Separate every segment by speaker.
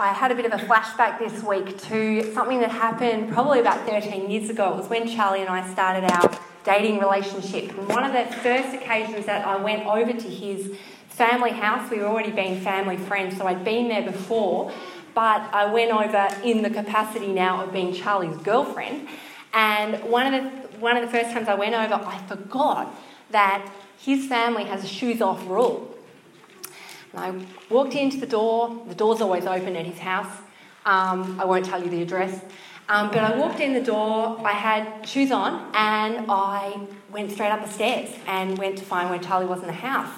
Speaker 1: I had a bit of a flashback this week to something that happened probably about 13 years ago. It was when Charlie and I started our dating relationship. And one of the first occasions that I went over to his family house, we were already being family friends, so I'd been there before, but I went over in the capacity now of being Charlie's girlfriend. And one of the, one of the first times I went over, I forgot that his family has a shoes off rule. And I walked into the door, the door's always open at his house. Um, I won't tell you the address. Um, but I walked in the door, I had shoes on, and I went straight up the stairs and went to find where Charlie was in the house.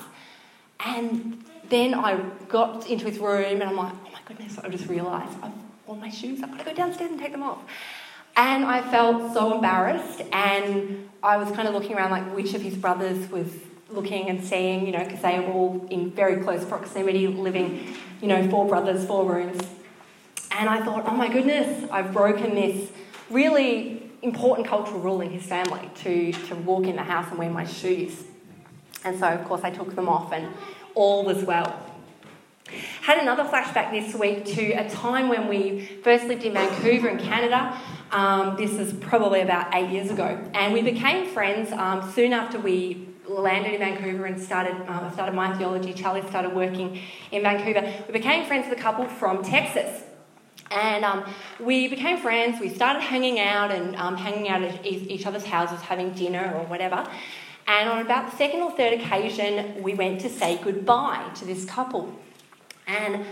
Speaker 1: And then I got into his room and I'm like, oh my goodness, I just realised I've worn my shoes, I've got to go downstairs and take them off. And I felt so embarrassed, and I was kind of looking around like which of his brothers was looking and seeing, you know, because they were all in very close proximity, living, you know, four brothers, four rooms. And I thought, oh my goodness, I've broken this really important cultural rule in his family to, to walk in the house and wear my shoes. And so, of course, I took them off, and all was well. Had another flashback this week to a time when we first lived in Vancouver in Canada. Um, this is probably about eight years ago. And we became friends um, soon after we landed in Vancouver and started, uh, started my theology. Charlie started working in Vancouver. We became friends with a couple from Texas. And um, we became friends, we started hanging out and um, hanging out at each other's houses, having dinner or whatever. And on about the second or third occasion, we went to say goodbye to this couple. And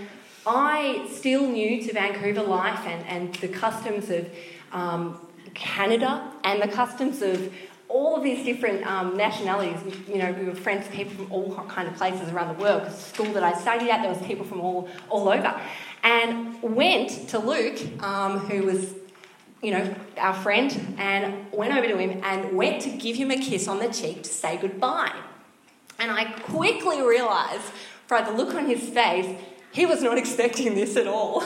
Speaker 1: I, still new to Vancouver life and, and the customs of um, Canada and the customs of all of these different um, nationalities. You know, we were friends with people from all kind of places around the world. Because the school that I studied at, there was people from all, all over. And went to Luke, um, who was, you know, our friend, and went over to him and went to give him a kiss on the cheek to say goodbye. And I quickly realised, by the look on his face, he was not expecting this at all.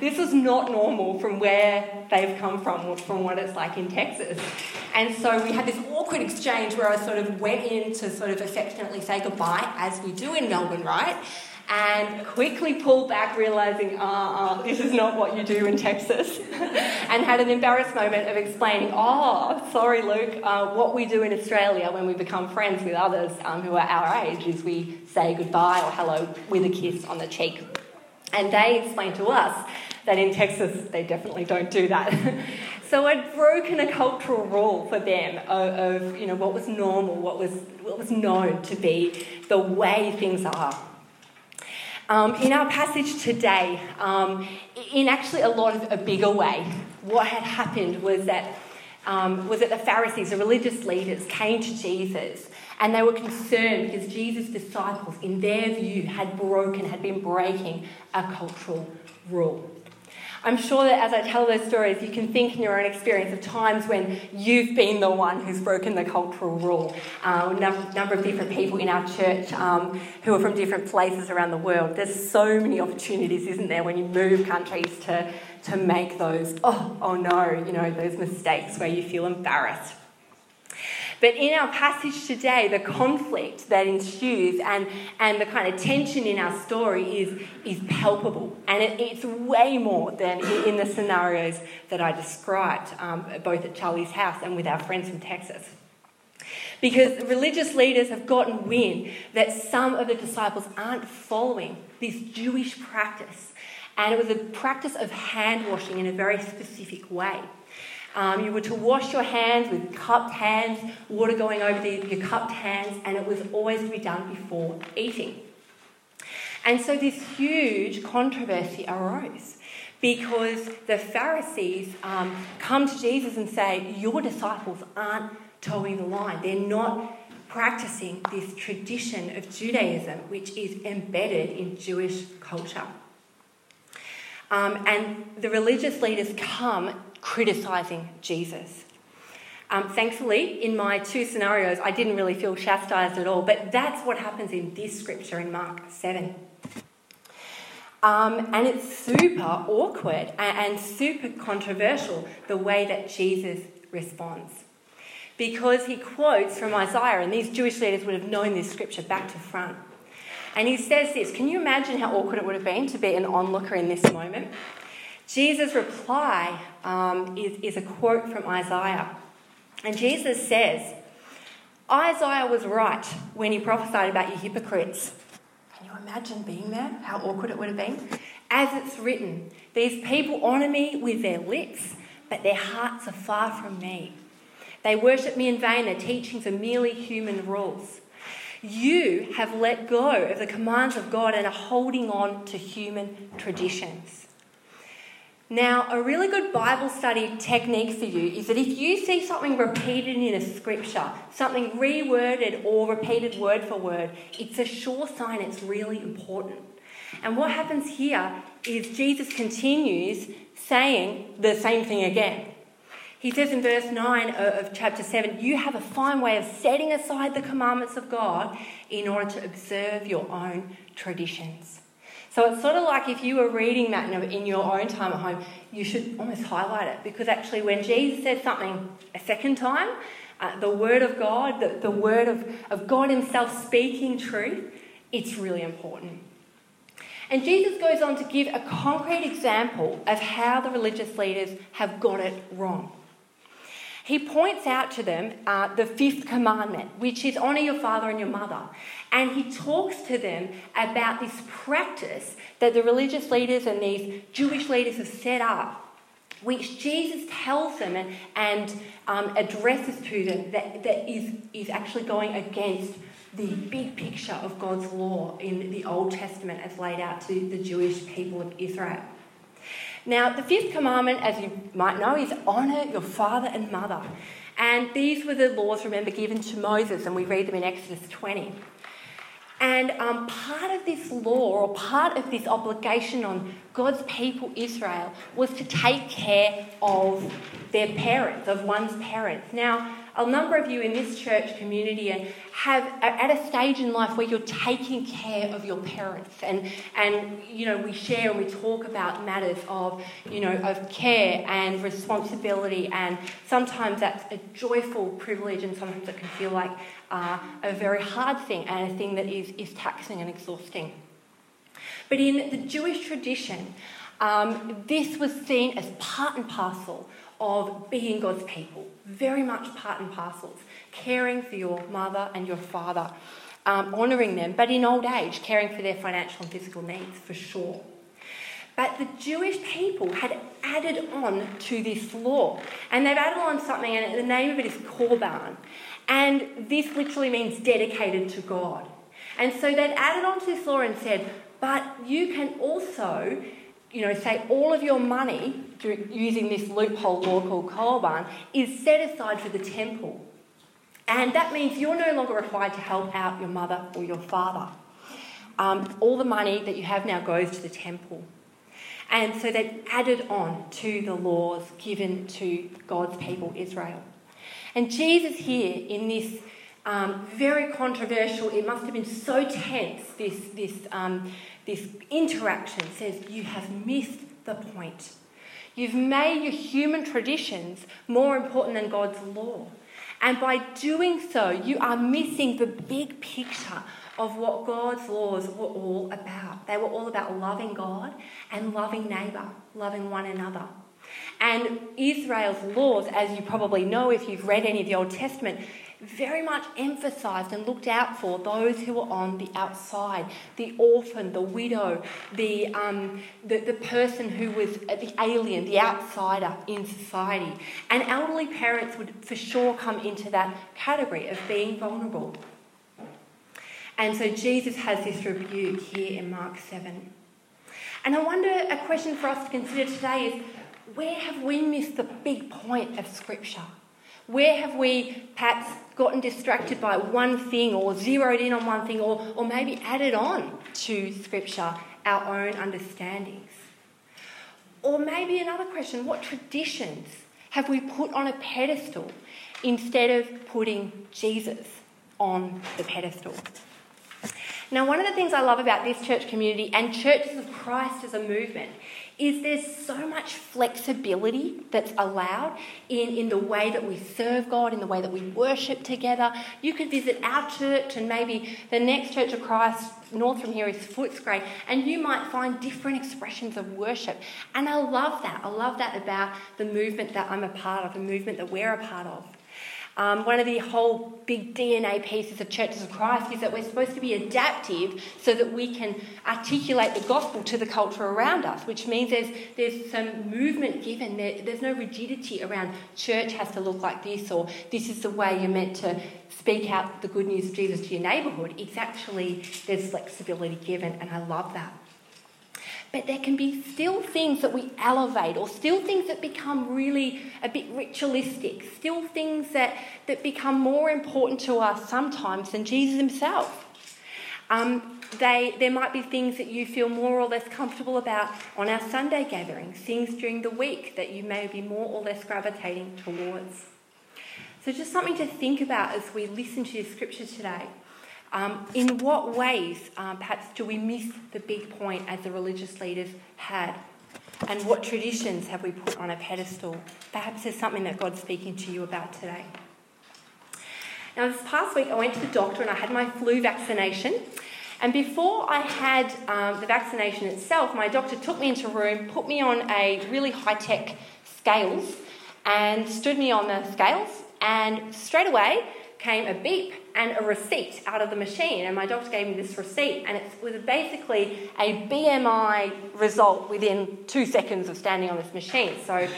Speaker 1: this was not normal from where they've come from, from what it's like in Texas. And so we had this awkward exchange where I sort of went in to sort of affectionately say goodbye, as we do in Melbourne, right? And quickly pulled back, realizing, ah, uh, uh, this is not what you do in Texas. and had an embarrassed moment of explaining, oh, sorry, Luke, uh, what we do in Australia when we become friends with others um, who are our age is we say goodbye or hello with a kiss on the cheek. And they explained to us that in Texas they definitely don't do that. so I'd broken a cultural rule for them of, of, you know what was normal, what was what was known to be the way things are. Um, in our passage today, um, in actually a lot of a bigger way, what had happened was that um, was that the Pharisees, the religious leaders, came to Jesus and they were concerned because Jesus' disciples, in their view, had broken, had been breaking a cultural rule. I'm sure that as I tell those stories, you can think in your own experience of times when you've been the one who's broken the cultural rule. Uh, a number, number of different people in our church um, who are from different places around the world. There's so many opportunities, isn't there, when you move countries to, to make those, oh, oh no, you know, those mistakes where you feel embarrassed. But in our passage today, the conflict that ensues and, and the kind of tension in our story is, is palpable. And it, it's way more than in the scenarios that I described, um, both at Charlie's house and with our friends from Texas. Because religious leaders have gotten wind that some of the disciples aren't following this Jewish practice. And it was a practice of hand washing in a very specific way. Um, you were to wash your hands with cupped hands, water going over the, your cupped hands, and it was always to be done before eating. And so this huge controversy arose because the Pharisees um, come to Jesus and say, Your disciples aren't toeing the line. They're not practicing this tradition of Judaism, which is embedded in Jewish culture. Um, and the religious leaders come criticising Jesus. Um, thankfully, in my two scenarios, I didn't really feel chastised at all, but that's what happens in this scripture in Mark 7. Um, and it's super awkward and, and super controversial the way that Jesus responds. Because he quotes from Isaiah, and these Jewish leaders would have known this scripture back to front. And he says this Can you imagine how awkward it would have been to be an onlooker in this moment? Jesus' reply um, is, is a quote from Isaiah. And Jesus says, Isaiah was right when he prophesied about you hypocrites. Can you imagine being there? How awkward it would have been? As it's written, these people honour me with their lips, but their hearts are far from me. They worship me in vain, their teachings are merely human rules. You have let go of the commands of God and are holding on to human traditions. Now, a really good Bible study technique for you is that if you see something repeated in a scripture, something reworded or repeated word for word, it's a sure sign it's really important. And what happens here is Jesus continues saying the same thing again. He says in verse 9 of chapter 7 You have a fine way of setting aside the commandments of God in order to observe your own traditions. So it's sort of like if you were reading that in your own time at home, you should almost highlight it because actually, when Jesus says something a second time, uh, the Word of God, the, the Word of, of God Himself speaking truth, it's really important. And Jesus goes on to give a concrete example of how the religious leaders have got it wrong. He points out to them uh, the fifth commandment, which is honour your father and your mother. And he talks to them about this practice that the religious leaders and these Jewish leaders have set up, which Jesus tells them and, and um, addresses to them that, that is, is actually going against the big picture of God's law in the Old Testament as laid out to the Jewish people of Israel. Now, the fifth commandment, as you might know, is honour your father and mother. And these were the laws, remember, given to Moses, and we read them in Exodus 20. And um, part of this law, or part of this obligation on God's people, Israel, was to take care of their parents, of one's parents. Now, a number of you in this church community have at a stage in life where you're taking care of your parents. And and you know we share and we talk about matters of you know of care and responsibility. And sometimes that's a joyful privilege and sometimes it can feel like uh, a very hard thing and a thing that is, is taxing and exhausting. But in the Jewish tradition um, this was seen as part and parcel of being God's people, very much part and parcels, caring for your mother and your father, um, honouring them, but in old age, caring for their financial and physical needs for sure. But the Jewish people had added on to this law, and they've added on something, and the name of it is Korban. And this literally means dedicated to God. And so they'd added on to this law and said, but you can also you know, say all of your money using this loophole law called Korban is set aside for the temple. And that means you're no longer required to help out your mother or your father. Um, all the money that you have now goes to the temple. And so they've added on to the laws given to God's people, Israel. And Jesus, here in this um, very controversial, it must have been so tense, this, this um, this interaction says you have missed the point. You've made your human traditions more important than God's law. And by doing so, you are missing the big picture of what God's laws were all about. They were all about loving God and loving neighbour, loving one another. And Israel's laws, as you probably know if you've read any of the Old Testament, very much emphasised and looked out for those who were on the outside the orphan, the widow, the, um, the, the person who was the alien, the outsider in society. And elderly parents would for sure come into that category of being vulnerable. And so Jesus has this rebuke here in Mark 7. And I wonder a question for us to consider today is where have we missed the big point of Scripture? Where have we perhaps gotten distracted by one thing or zeroed in on one thing or, or maybe added on to Scripture our own understandings? Or maybe another question what traditions have we put on a pedestal instead of putting Jesus on the pedestal? Now, one of the things I love about this church community and churches of Christ as a movement is there's so much flexibility that's allowed in, in the way that we serve God, in the way that we worship together. You could visit our church and maybe the next Church of Christ north from here is Footscray, and you might find different expressions of worship. And I love that. I love that about the movement that I'm a part of, the movement that we're a part of. Um, one of the whole big DNA pieces of Churches of Christ is that we're supposed to be adaptive so that we can articulate the gospel to the culture around us, which means there's, there's some movement given. There, there's no rigidity around church has to look like this or this is the way you're meant to speak out the good news of Jesus to your neighbourhood. It's actually, there's flexibility given, and I love that but there can be still things that we elevate or still things that become really a bit ritualistic, still things that, that become more important to us sometimes than Jesus himself. Um, they, there might be things that you feel more or less comfortable about on our Sunday gatherings, things during the week that you may be more or less gravitating towards. So, just something to think about as we listen to the scripture today. Um, in what ways, um, perhaps, do we miss the big point as the religious leaders had? And what traditions have we put on a pedestal? Perhaps there's something that God's speaking to you about today. Now, this past week, I went to the doctor and I had my flu vaccination. And before I had um, the vaccination itself, my doctor took me into a room, put me on a really high tech scales, and stood me on the scales. And straight away came a beep and a receipt out of the machine. And my doctor gave me this receipt, and it was basically a BMI result within two seconds of standing on this machine. So,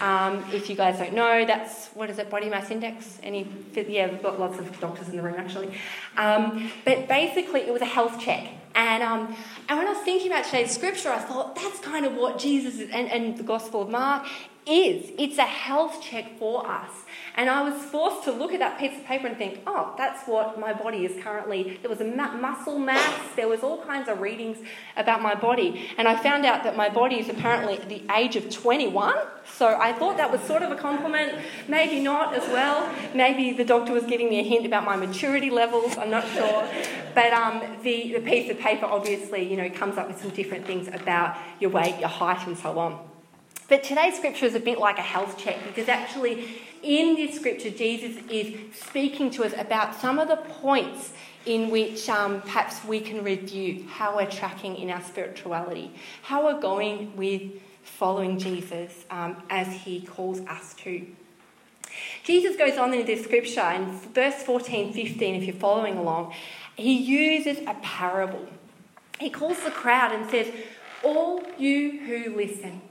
Speaker 1: um, if you guys don't know, that's what is it, body mass index? Any? Yeah, we've got lots of doctors in the room actually. Um, but basically, it was a health check. And, um, and when I was thinking about today's scripture, I thought that's kind of what Jesus and, and the Gospel of Mark is. It's a health check for us. And I was forced to look at that piece of paper and think, oh, that's what my body is currently. There was a muscle mass, there was all kinds of readings about my body. And I found out that my body is apparently at the age of 21. So I thought that was sort of a compliment, maybe not as well. Maybe the doctor was giving me a hint about my maturity levels, I'm not sure. But um, the, the piece of paper obviously, you know, comes up with some different things about your weight, your height, and so on. But today's scripture is a bit like a health check because actually, in this scripture, Jesus is speaking to us about some of the points in which um, perhaps we can review how we're tracking in our spirituality, how we're going with following Jesus um, as he calls us to. Jesus goes on in this scripture in verse 14, 15, if you're following along, he uses a parable. He calls the crowd and says, All you who listen,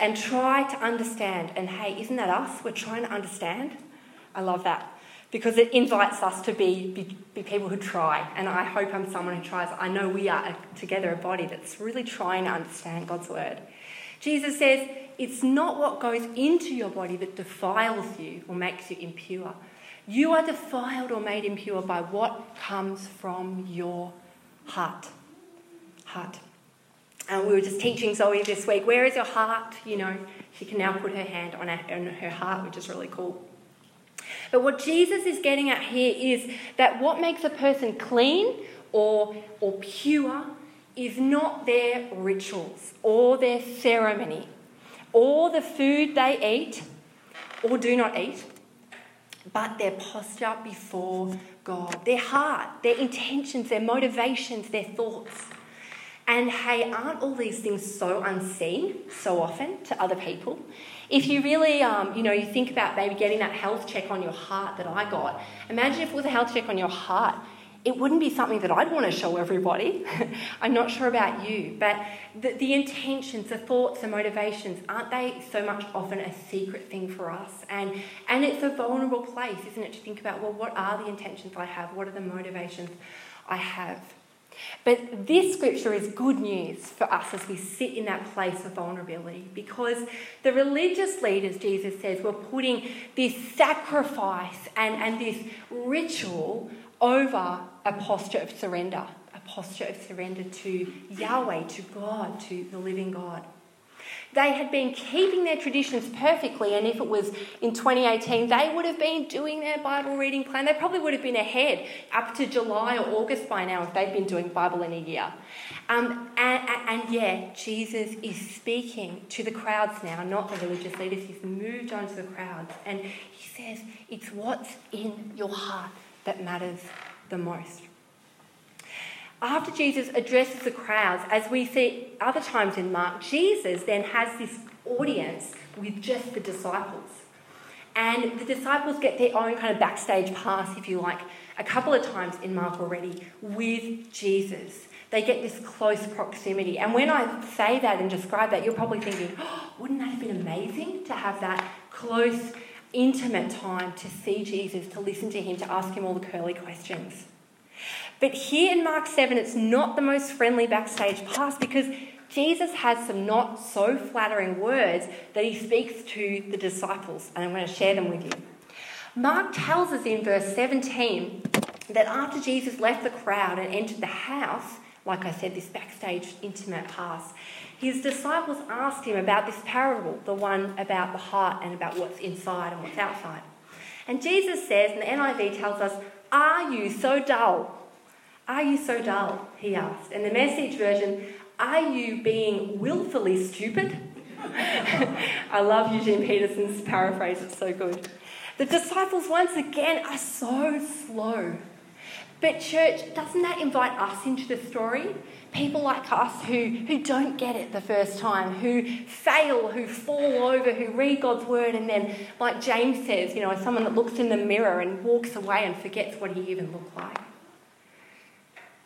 Speaker 1: and try to understand. And hey, isn't that us? We're trying to understand. I love that because it invites us to be, be, be, people who try. And I hope I'm someone who tries. I know we are a, together a body that's really trying to understand God's word. Jesus says, It's not what goes into your body that defiles you or makes you impure. You are defiled or made impure by what comes from your heart. Heart. And we were just teaching Zoe this week, where is your heart? You know, she can now put her hand on her, on her heart, which is really cool. But what Jesus is getting at here is that what makes a person clean or, or pure is not their rituals or their ceremony or the food they eat or do not eat, but their posture before God, their heart, their intentions, their motivations, their thoughts. And hey, aren't all these things so unseen so often to other people? If you really, um, you know, you think about maybe getting that health check on your heart that I got, imagine if it was a health check on your heart. It wouldn't be something that I'd want to show everybody. I'm not sure about you, but the, the intentions, the thoughts, the motivations, aren't they so much often a secret thing for us? And, and it's a vulnerable place, isn't it, to think about, well, what are the intentions I have? What are the motivations I have? But this scripture is good news for us as we sit in that place of vulnerability because the religious leaders, Jesus says, were putting this sacrifice and, and this ritual over a posture of surrender, a posture of surrender to Yahweh, to God, to the living God. They had been keeping their traditions perfectly, and if it was in 2018, they would have been doing their Bible reading plan. They probably would have been ahead up to July or August by now if they'd been doing Bible in a year. Um, and, and, and yeah, Jesus is speaking to the crowds now, not the religious leaders. He's moved on to the crowds, and he says, It's what's in your heart that matters the most after Jesus addresses the crowds, as we see other times in Mark, Jesus then has this audience with just the disciples. And the disciples get their own kind of backstage pass, if you like, a couple of times in Mark already with Jesus. They get this close proximity. And when I say that and describe that, you're probably thinking, oh, wouldn't that have been amazing to have that close, intimate time to see Jesus, to listen to him, to ask him all the curly questions? But here in Mark 7, it's not the most friendly backstage pass because Jesus has some not so flattering words that he speaks to the disciples, and I'm going to share them with you. Mark tells us in verse 17 that after Jesus left the crowd and entered the house, like I said, this backstage intimate pass, his disciples asked him about this parable, the one about the heart and about what's inside and what's outside. And Jesus says, and the NIV tells us, Are you so dull? Are you so dull? He asked. In the message version, Are you being willfully stupid? I love Eugene Peterson's paraphrase, it's so good. The disciples, once again, are so slow. But, church, doesn't that invite us into the story? People like us who, who don't get it the first time, who fail, who fall over, who read God's word, and then, like James says, you know, someone that looks in the mirror and walks away and forgets what he even looked like.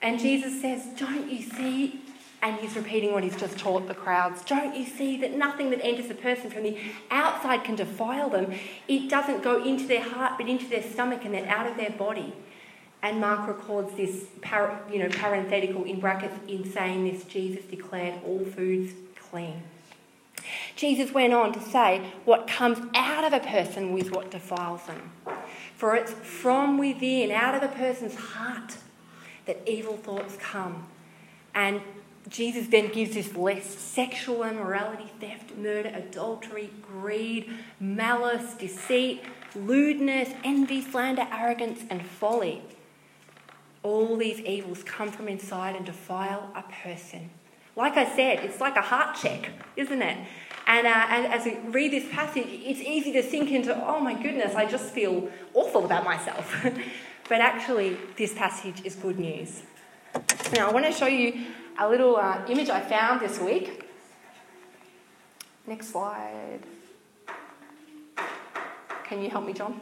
Speaker 1: And Jesus says, Don't you see? And he's repeating what he's just taught the crowds. Don't you see that nothing that enters a person from the outside can defile them? It doesn't go into their heart, but into their stomach and then out of their body. And Mark records this par- you know, parenthetical in brackets in saying this Jesus declared all foods clean. Jesus went on to say, What comes out of a person is what defiles them. For it's from within, out of a person's heart that evil thoughts come. And Jesus then gives this list sexual immorality, theft, murder, adultery, greed, malice, deceit, lewdness, envy, slander, arrogance, and folly. All these evils come from inside and defile a person. Like I said, it's like a heart check, isn't it? And, uh, and as we read this passage, it's easy to sink into, oh my goodness, I just feel awful about myself. But actually, this passage is good news. Now, I want to show you a little uh, image I found this week. Next slide. Can you help me, John?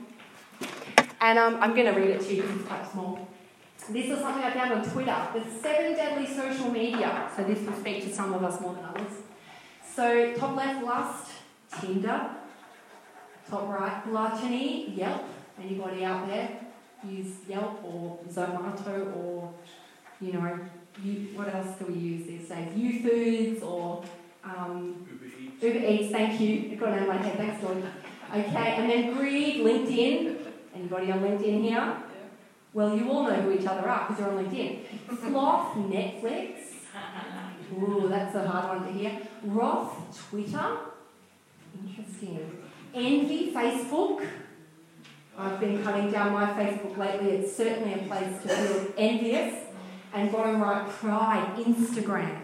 Speaker 1: And um, I'm going to read it to you because it's quite small. This is something I found on Twitter. The seven deadly social media. So this will speak to some of us more than others. So top left, lust, Tinder. Top right, gluttony, Yelp. Anybody out there? Use Yelp or Zomato or, you know, you, what else do we use these days? Youfoodz or um, Uber Eats. Uber Eats, thank you. I've got it in my head, thanks, Dawn. Okay, and then Greed, LinkedIn. Anybody on LinkedIn here? Well, you all know who each other are because you're on LinkedIn. Sloth, Netflix. Ooh, that's a hard one to hear. Wrath, Twitter. Interesting. Envy, Facebook. I've been cutting down my Facebook lately. It's certainly a place to feel envious. And bottom right, pride, Instagram.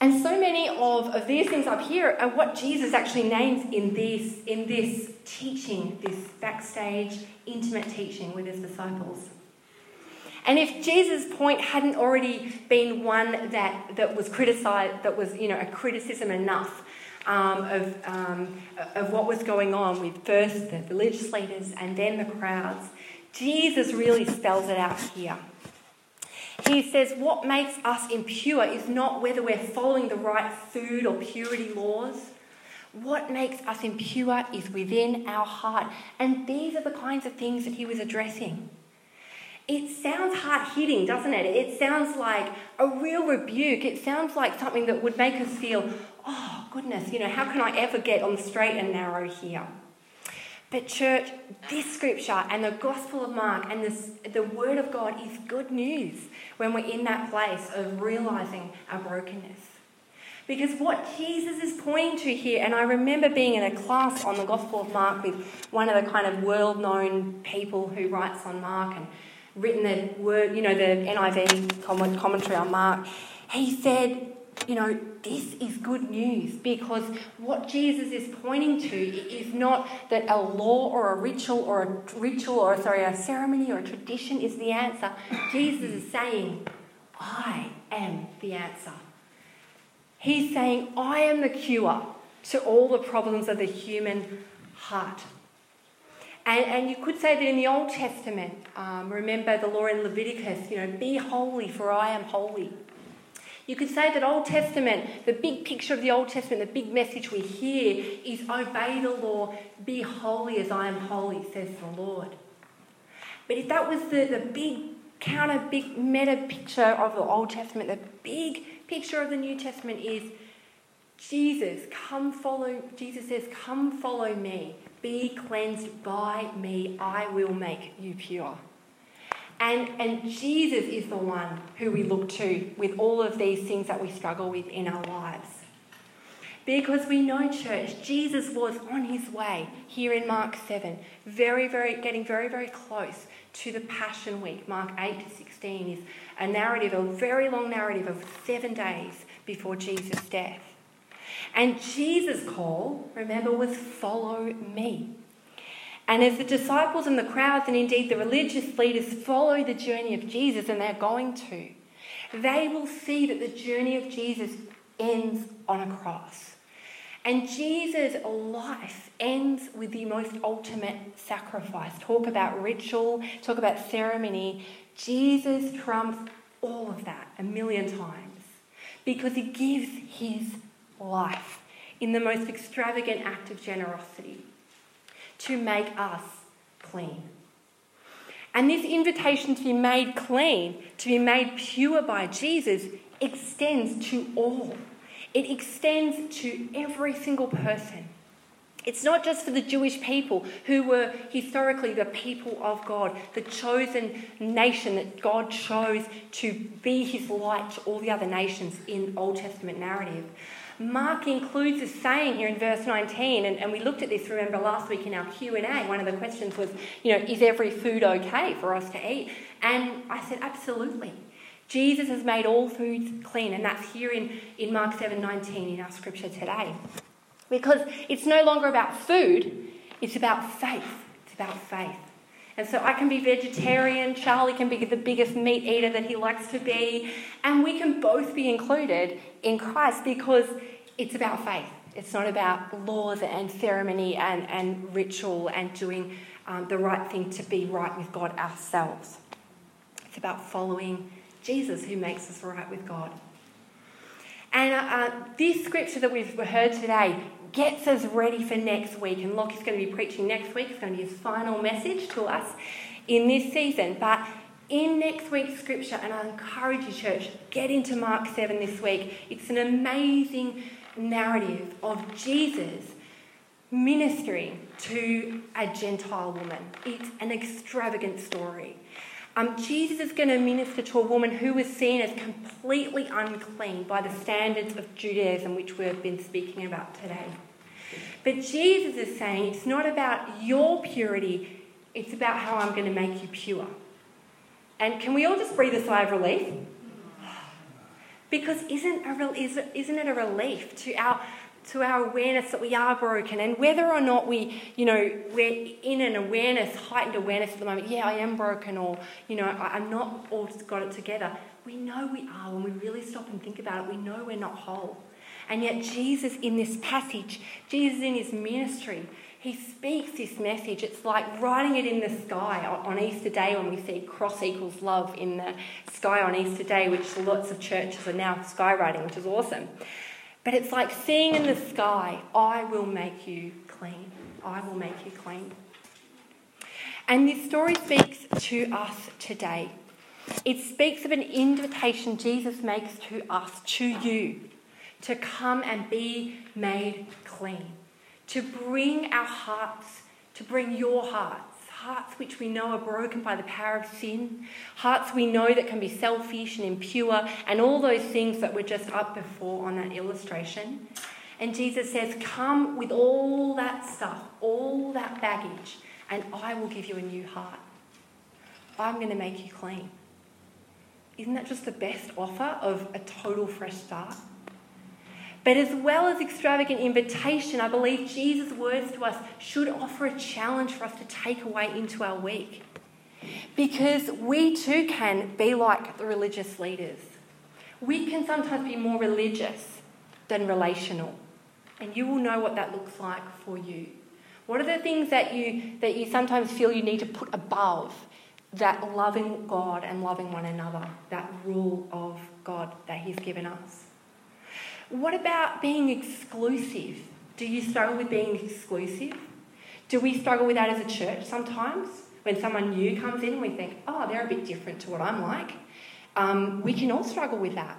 Speaker 1: And so many of, of these things up here are what Jesus actually names in this, in this teaching, this backstage, intimate teaching with his disciples. And if Jesus' point hadn't already been one that, that was criticized, that was, you know, a criticism enough um, of, um, of what was going on with first the religious leaders and then the crowds, Jesus really spells it out here. He says, What makes us impure is not whether we're following the right food or purity laws. What makes us impure is within our heart. And these are the kinds of things that he was addressing. It sounds hard hitting, doesn't it? It sounds like a real rebuke. It sounds like something that would make us feel, oh, goodness, you know, how can I ever get on the straight and narrow here? But, church, this scripture and the Gospel of Mark and this, the Word of God is good news when we're in that place of realizing our brokenness. Because what Jesus is pointing to here, and I remember being in a class on the Gospel of Mark with one of the kind of world known people who writes on Mark and written the word, you know, the NIV commentary on Mark. He said, you know, this is good news because what Jesus is pointing to is not that a law or a ritual or a ritual or sorry, a ceremony or a tradition is the answer. Jesus is saying, I am the answer. He's saying, I am the cure to all the problems of the human heart. And, and you could say that in the Old Testament, um, remember the law in Leviticus, you know, be holy for I am holy. You could say that Old Testament, the big picture of the Old Testament, the big message we hear is obey the law, be holy as I am holy, says the Lord. But if that was the, the big counter, big meta picture of the Old Testament, the big picture of the New Testament is Jesus, come follow, Jesus says, come follow me. Be cleansed by me. I will make you pure. And, and Jesus is the one who we look to with all of these things that we struggle with in our lives. Because we know, church, Jesus was on his way here in Mark 7, very, very, getting very, very close to the Passion Week. Mark 8 to 16 is a narrative, a very long narrative of seven days before Jesus' death. And Jesus' call, remember, was follow me. And as the disciples and the crowds, and indeed the religious leaders, follow the journey of Jesus, and they're going to, they will see that the journey of Jesus ends on a cross. And Jesus' life ends with the most ultimate sacrifice. Talk about ritual, talk about ceremony. Jesus trumps all of that a million times because he gives his life in the most extravagant act of generosity to make us clean. And this invitation to be made clean, to be made pure by Jesus, extends to all. It extends to every single person. It's not just for the Jewish people who were historically the people of God, the chosen nation that God chose to be his light to all the other nations in Old Testament narrative. Mark includes a saying here in verse 19, and, and we looked at this, remember, last week in our Q&A. One of the questions was, you know, is every food okay for us to eat? And I said, absolutely. Jesus has made all foods clean, and that's here in, in Mark 7 19 in our scripture today. Because it's no longer about food, it's about faith. It's about faith. And so I can be vegetarian, Charlie can be the biggest meat eater that he likes to be, and we can both be included in Christ because it's about faith. It's not about laws and ceremony and, and ritual and doing um, the right thing to be right with God ourselves. It's about following Jesus who makes us right with God. And uh, uh, this scripture that we've heard today gets us ready for next week. And Lockie's going to be preaching next week. It's going to be his final message to us in this season. But in next week's scripture, and I encourage you, church, get into Mark 7 this week. It's an amazing narrative of Jesus ministering to a Gentile woman. It's an extravagant story. Um, Jesus is going to minister to a woman who was seen as completely unclean by the standards of Judaism, which we've been speaking about today. But Jesus is saying it's not about your purity, it's about how I'm going to make you pure. And can we all just breathe a sigh of relief? Because isn't, a, isn't it a relief to our to our awareness that we are broken and whether or not we, you know, we're in an awareness, heightened awareness at the moment, yeah, I am broken or, you know, I'm not all got it together. We know we are when we really stop and think about it. We know we're not whole. And yet, Jesus in this passage, Jesus in his ministry, he speaks this message. It's like writing it in the sky on Easter Day when we see cross equals love in the sky on Easter Day, which lots of churches are now skywriting, which is awesome. But it's like seeing in the sky, I will make you clean. I will make you clean. And this story speaks to us today. It speaks of an invitation Jesus makes to us, to you, to come and be made clean, to bring our hearts, to bring your hearts, hearts which we know are broken by the power of sin, hearts we know that can be selfish and impure, and all those things that were just up before on that illustration. And Jesus says, Come with all that stuff, all that baggage, and I will give you a new heart. I'm going to make you clean. Isn't that just the best offer of a total fresh start? But as well as extravagant invitation, I believe Jesus' words to us should offer a challenge for us to take away into our week. Because we too can be like the religious leaders. We can sometimes be more religious than relational. And you will know what that looks like for you. What are the things that you, that you sometimes feel you need to put above that loving God and loving one another, that rule of God that He's given us? What about being exclusive? Do you struggle with being exclusive? Do we struggle with that as a church sometimes? When someone new comes in, and we think, oh, they're a bit different to what I'm like. Um, we can all struggle with that.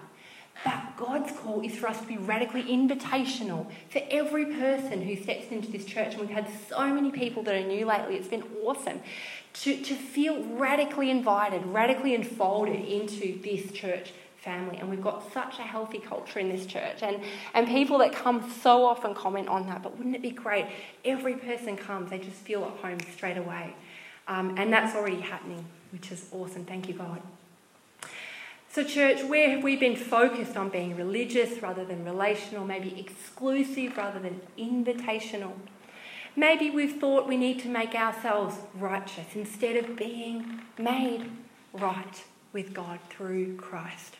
Speaker 1: But God's call is for us to be radically invitational for every person who steps into this church. And we've had so many people that are new lately. It's been awesome to, to feel radically invited, radically enfolded into this church family. And we've got such a healthy culture in this church. And, and people that come so often comment on that. But wouldn't it be great? Every person comes, they just feel at home straight away. Um, and that's already happening, which is awesome. Thank you, God. So, church, where have we been focused on being religious rather than relational, maybe exclusive rather than invitational? Maybe we've thought we need to make ourselves righteous instead of being made right with God through Christ.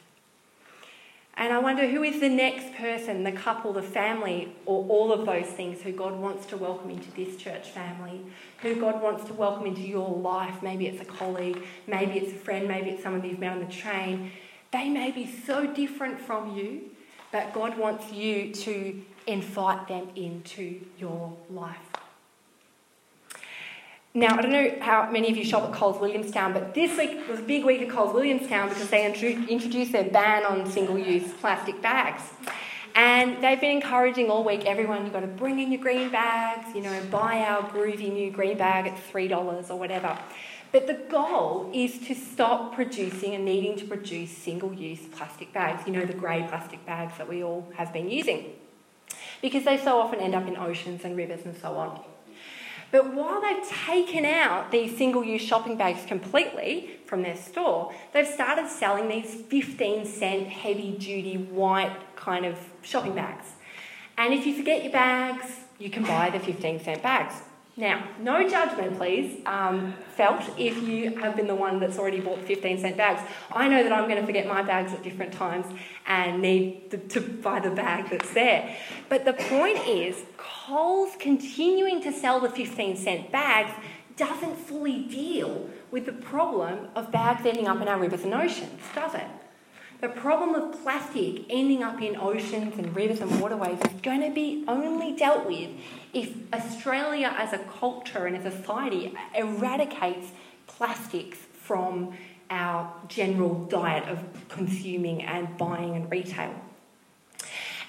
Speaker 1: And I wonder who is the next person, the couple, the family, or all of those things who God wants to welcome into this church family, who God wants to welcome into your life. Maybe it's a colleague, maybe it's a friend, maybe it's someone you've met on the train. They may be so different from you, but God wants you to invite them into your life. Now, I don't know how many of you shop at Coles Williamstown, but this week was a big week at Coles Williamstown because they introduced their ban on single use plastic bags. And they've been encouraging all week everyone, you've got to bring in your green bags, you know, buy our groovy new green bag at $3 or whatever. But the goal is to stop producing and needing to produce single use plastic bags, you know, the grey plastic bags that we all have been using. Because they so often end up in oceans and rivers and so on. But while they've taken out these single use shopping bags completely from their store, they've started selling these 15 cent heavy duty white kind of shopping bags. And if you forget your bags, you can buy the 15 cent bags. Now, no judgment, please, um, felt if you have been the one that's already bought 15 cent bags. I know that I'm going to forget my bags at different times and need to, to buy the bag that's there. But the point is, Coles continuing to sell the 15 cent bags doesn't fully deal with the problem of bags ending up in our rivers and oceans, does it? The problem of plastic ending up in oceans and rivers and waterways is going to be only dealt with if Australia as a culture and a society eradicates plastics from our general diet of consuming and buying and retail.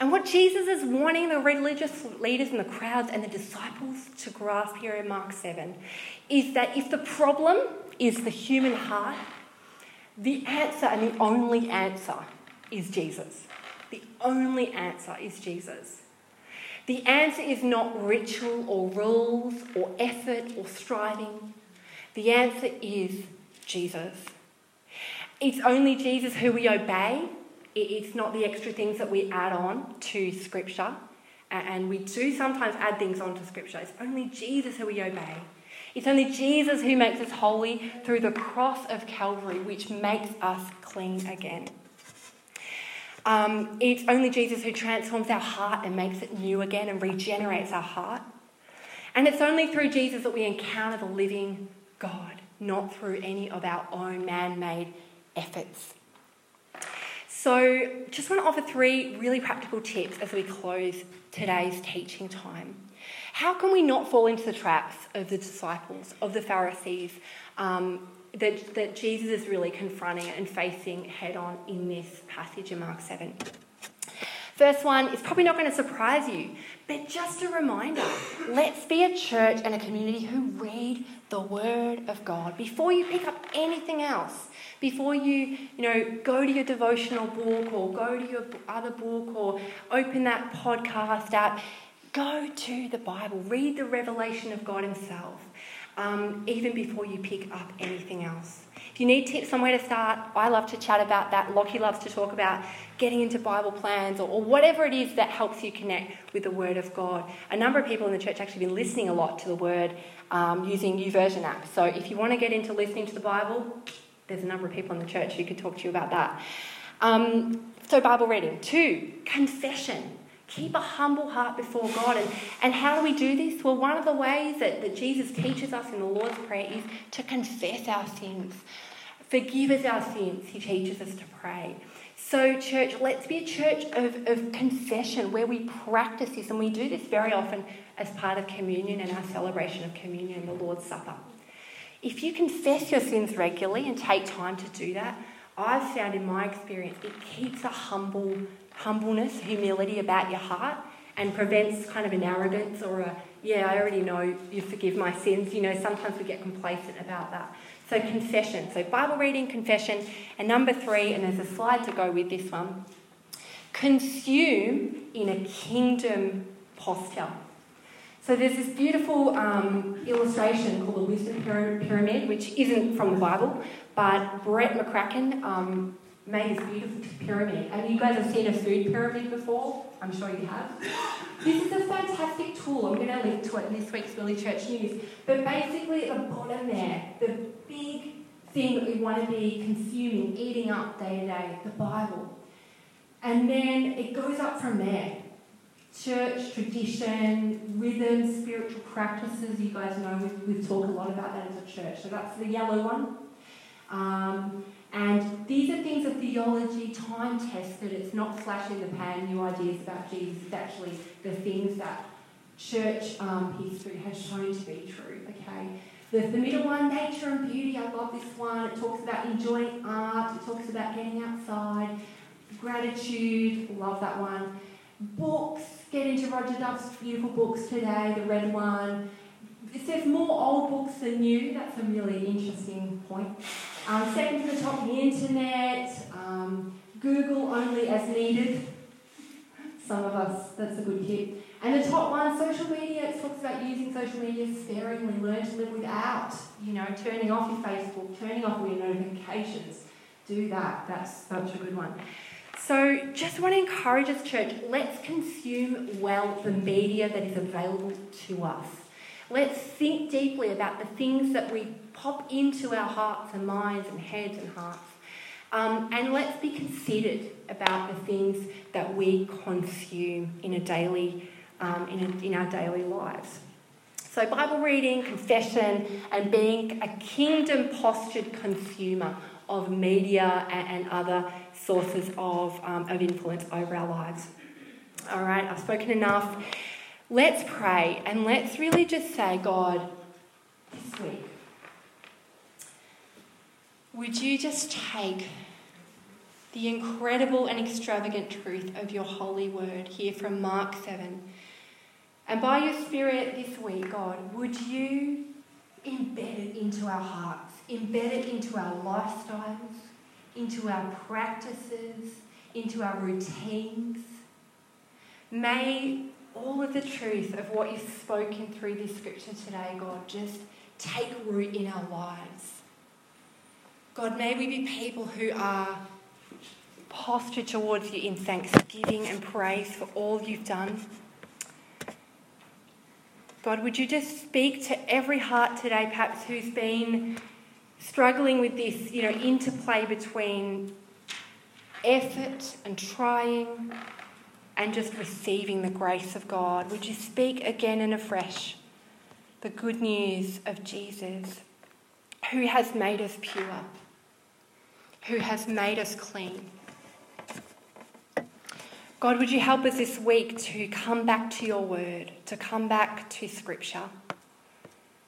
Speaker 1: And what Jesus is wanting the religious leaders and the crowds and the disciples to grasp here in Mark 7 is that if the problem is the human heart, the answer and the only answer is Jesus. The only answer is Jesus. The answer is not ritual or rules or effort or striving. The answer is Jesus. It's only Jesus who we obey. It's not the extra things that we add on to Scripture. And we do sometimes add things onto Scripture. It's only Jesus who we obey. It's only Jesus who makes us holy through the cross of Calvary, which makes us clean again. Um, it's only Jesus who transforms our heart and makes it new again and regenerates our heart. And it's only through Jesus that we encounter the living God, not through any of our own man made efforts. So, just want to offer three really practical tips as we close today's teaching time. How can we not fall into the traps of the disciples, of the Pharisees, um, that, that Jesus is really confronting and facing head on in this passage in Mark 7? First one is probably not going to surprise you, but just a reminder let's be a church and a community who read the Word of God. Before you pick up anything else, before you, you know, go to your devotional book or go to your other book or open that podcast app, go to the Bible. Read the revelation of God Himself, um, even before you pick up anything else. If you need tips on where to start, I love to chat about that. Lockie loves to talk about getting into Bible plans or, or, whatever it is that helps you connect with the Word of God. A number of people in the church actually been listening a lot to the Word um, using YouVersion app. So if you want to get into listening to the Bible, there's a number of people in the church who could talk to you about that. Um, so Bible reading. Two, confession. Keep a humble heart before God. And, and how do we do this? Well, one of the ways that, that Jesus teaches us in the Lord's Prayer is to confess our sins. Forgive us our sins, he teaches us to pray. So, church, let's be a church of, of confession where we practice this, and we do this very often as part of communion and our celebration of communion the Lord's Supper. If you confess your sins regularly and take time to do that, I've found in my experience it keeps a humble humbleness, humility about your heart and prevents kind of an arrogance or a, yeah, I already know you forgive my sins. You know, sometimes we get complacent about that. So, confession. So, Bible reading, confession. And number three, and there's a slide to go with this one consume in a kingdom posture. So, there's this beautiful um, illustration called the Wisdom Pyramid, which isn't from the Bible, but Brett McCracken um, made this beautiful pyramid. And you guys have seen a food pyramid before? I'm sure you have. This is a fantastic tool. I'm going to link to it in this week's Billy Church News. But basically, at the bottom there, the big thing that we want to be consuming, eating up day to day, the Bible. And then it goes up from there. Church, tradition, rhythm, spiritual practices. You guys know we've, we've talked a lot about that as a church. So that's the yellow one. Um, and these are things of theology, time tested. It's not flash in the pan, new ideas about Jesus. It's actually the things that church um, history has shown to be true. Okay. The, the middle one, nature and beauty. I love this one. It talks about enjoying art. It talks about getting outside. Gratitude. Love that one. Books. Get into Roger Duff's beautiful books today. The red one. It says more old books than new. That's a really interesting point. Um, second to the top, the internet, um, Google only as needed. Some of us, that's a good tip. And the top one, social media, it talks about using social media sparingly, learn to live without, you know, turning off your Facebook, turning off all your notifications. Do that, that's such a good one. So, just want to encourage us, church, let's consume well the media that is available to us. Let's think deeply about the things that we pop into our hearts and minds and heads and hearts. Um, and let's be considered about the things that we consume in a daily, um, in, a, in our daily lives. So, Bible reading, confession, and being a kingdom postured consumer of media and, and other sources of, um, of influence over our lives. All right, I've spoken enough. Let's pray and let's really just say, God, this week, would you just take the incredible and extravagant truth of your holy word here from Mark 7? And by your Spirit this week, God, would you embed it into our hearts, embed it into our lifestyles, into our practices, into our routines? May all of the truth of what you've spoken through this scripture today, God, just take root in our lives. God, may we be people who are postured towards you in thanksgiving and praise for all you've done. God, would you just speak to every heart today, perhaps who's been struggling with this, you know, interplay between effort and trying and just receiving the grace of God? Would you speak again and afresh the good news of Jesus, who has made us pure? who has made us clean. God, would you help us this week to come back to your word, to come back to scripture?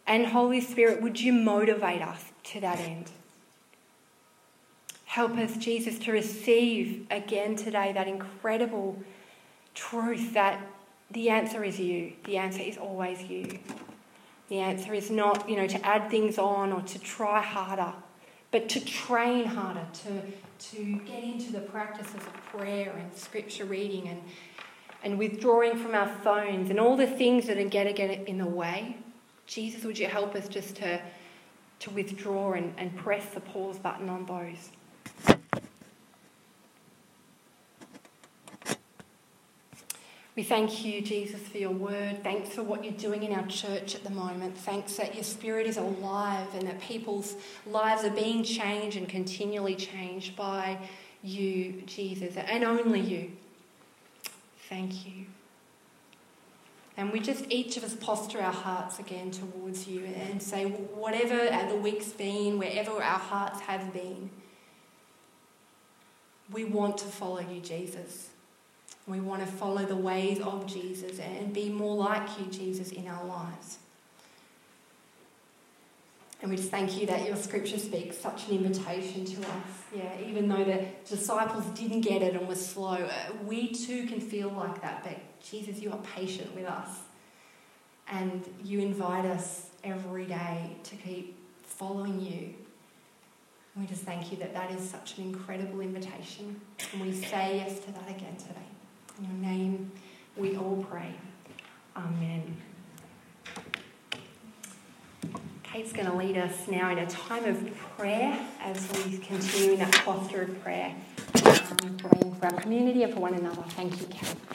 Speaker 1: And Holy Spirit, would you motivate us to that end? Help us, Jesus, to receive again today that incredible truth that the answer is you. The answer is always you. The answer is not, you know, to add things on or to try harder, but to train harder, to, to get into the practices of prayer and scripture reading and, and withdrawing from our phones and all the things that are going to get in the way. Jesus, would you help us just to, to withdraw and, and press the pause button on those? We thank you, Jesus, for your word. Thanks for what you're doing in our church at the moment. Thanks that your spirit is alive and that people's lives are being changed and continually changed by you, Jesus, and only you. Thank you. And we just, each of us, posture our hearts again towards you and say, whatever the week's been, wherever our hearts have been, we want to follow you, Jesus. We want to follow the ways of Jesus and be more like you, Jesus, in our lives. And we just thank you that your scripture speaks such an invitation to us. Yeah, even though the disciples didn't get it and were slow, uh, we too can feel like that. But Jesus, you are patient with us. And you invite us every day to keep following you. And we just thank you that that is such an incredible invitation. And we say yes to that again today. Your name we all pray. Amen. Kate's going to lead us now in a time of prayer as we continue in that posture of prayer, um, praying for our community and for one another. Thank you, Kate.